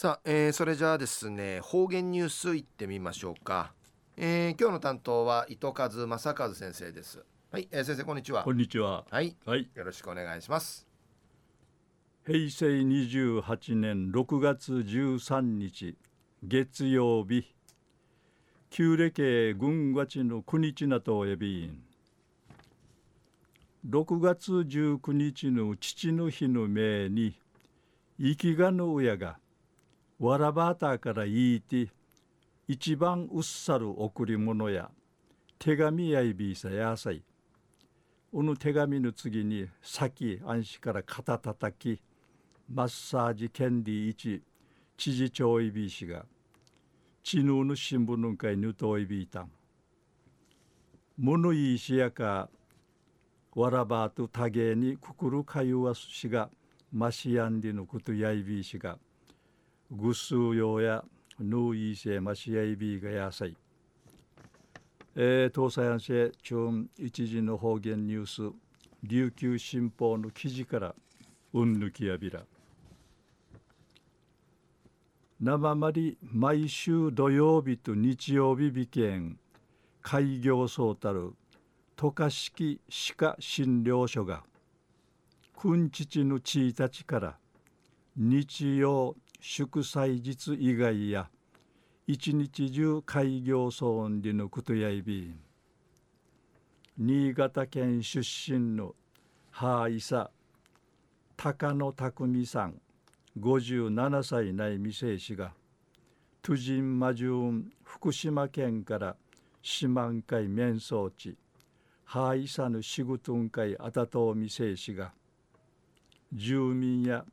さあ、えー、それじゃあですね方言ニュースいってみましょうか、えー、今日の担当は糸数正和先生です。はい、えー、先生こんにちは。こんにちは。はい、はい、よろしくお願いします。平成28年6月13日月曜日。旧暦軍月の9日なとえびん。6月19日の父の日の命に生きがの親がわらばたから言いて一番うっさる贈り物や手紙やいびいさやさい。この手紙の次に先安心から肩たたきマッサージキャンディー一知事長いびいしが知能の新聞の会ぬといびいたん。物いいしやかわらばと多芸にくくるかゆわすしがましやんでのことやいびいしがぐすうようやぬいせましやいびがやさいえー、東西安市中一時の方言ニュース琉球新報の記事からうんぬきやびら。生まり毎週土曜日と日曜日美見開業そうたる渡嘉敷歯科診療所が君父の地位たちから日曜祝祭日以外や一日中開業騒音でのことやいび新潟県出身の母いさ高野匠さん57歳内未成氏がトゥジンマジューン福島県から四万回面相地母いさぬ仕事ん会あたとう未成氏が住民や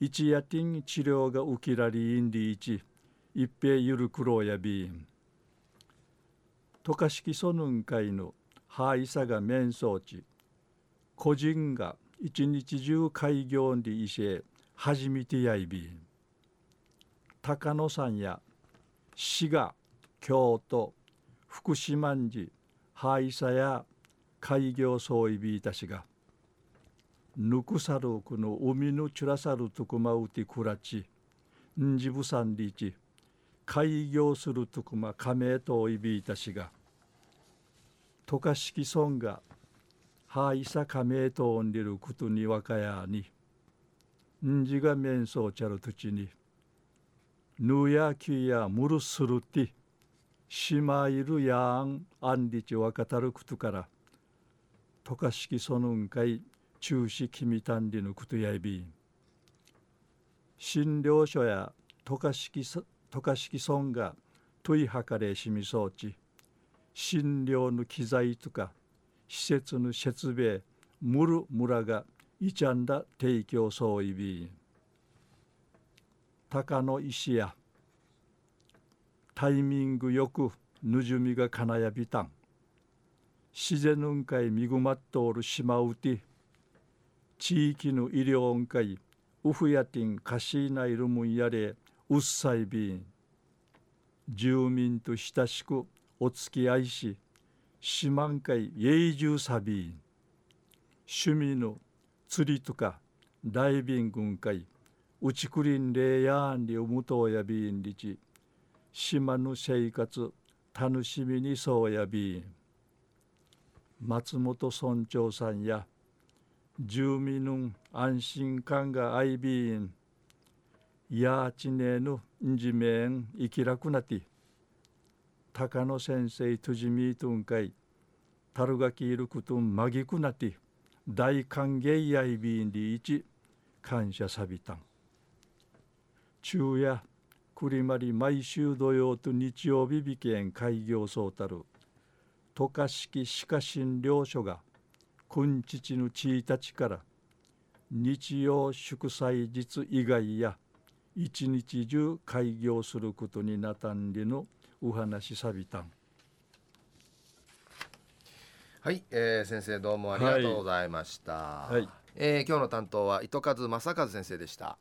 一夜ティン治療が受けられインディ一一平ゆるくろうやびん渡嘉敷ソヌン会の母いさが面相地。個人が一日中開業にいせ初めてやいびん高野山や滋賀京都福島寺ハイサや開業総意ビいたしが。ぬくさるくの海のチュラサルとくまうてくらちんじぶさんりち開業するとくま加盟といびいたしが渡嘉敷村がハイサ加盟とんでることにわかやにんじが面相ちゃる土地にぬやきやむるするてしまいるやんあんりちわかたることから渡嘉敷そのんかい中止きみたんりのことやいび。診療所や渡嘉敷渡嘉敷村が問いはかれしみそうち。診療の機材とか施設の設備むる村がいちゃんだ提供そういび。ん高の石やタイミングよくぬじゅみがかなやびたん。自然運会みぐまっとおる島うて地域の医療運会ウフヤティンカシーナイルムンやれうっさいびん住民と親しくお付き合いし四万回永住サビーン。趣味の釣りとかダイビング会うちくりんれやんりうむとやびんりち島の生活楽しみにそうやびん松本村長さんや住民の安心感があいびんやちねぬんじめん生きらくなて高野先生とじみとんかいたるがきいることんまぎくなて大歓迎やいびんりいち感謝さびたん昼夜くりまり毎週土曜と日曜日美見開業そうたる渡嘉敷歯科診療所が君父の地位たちから日曜祝祭日以外や一日中開業することになたんりのお話さびたん。はい、えー、先生どうもありがとうございました、はい、えー、今日の担当は糸数正和先生でした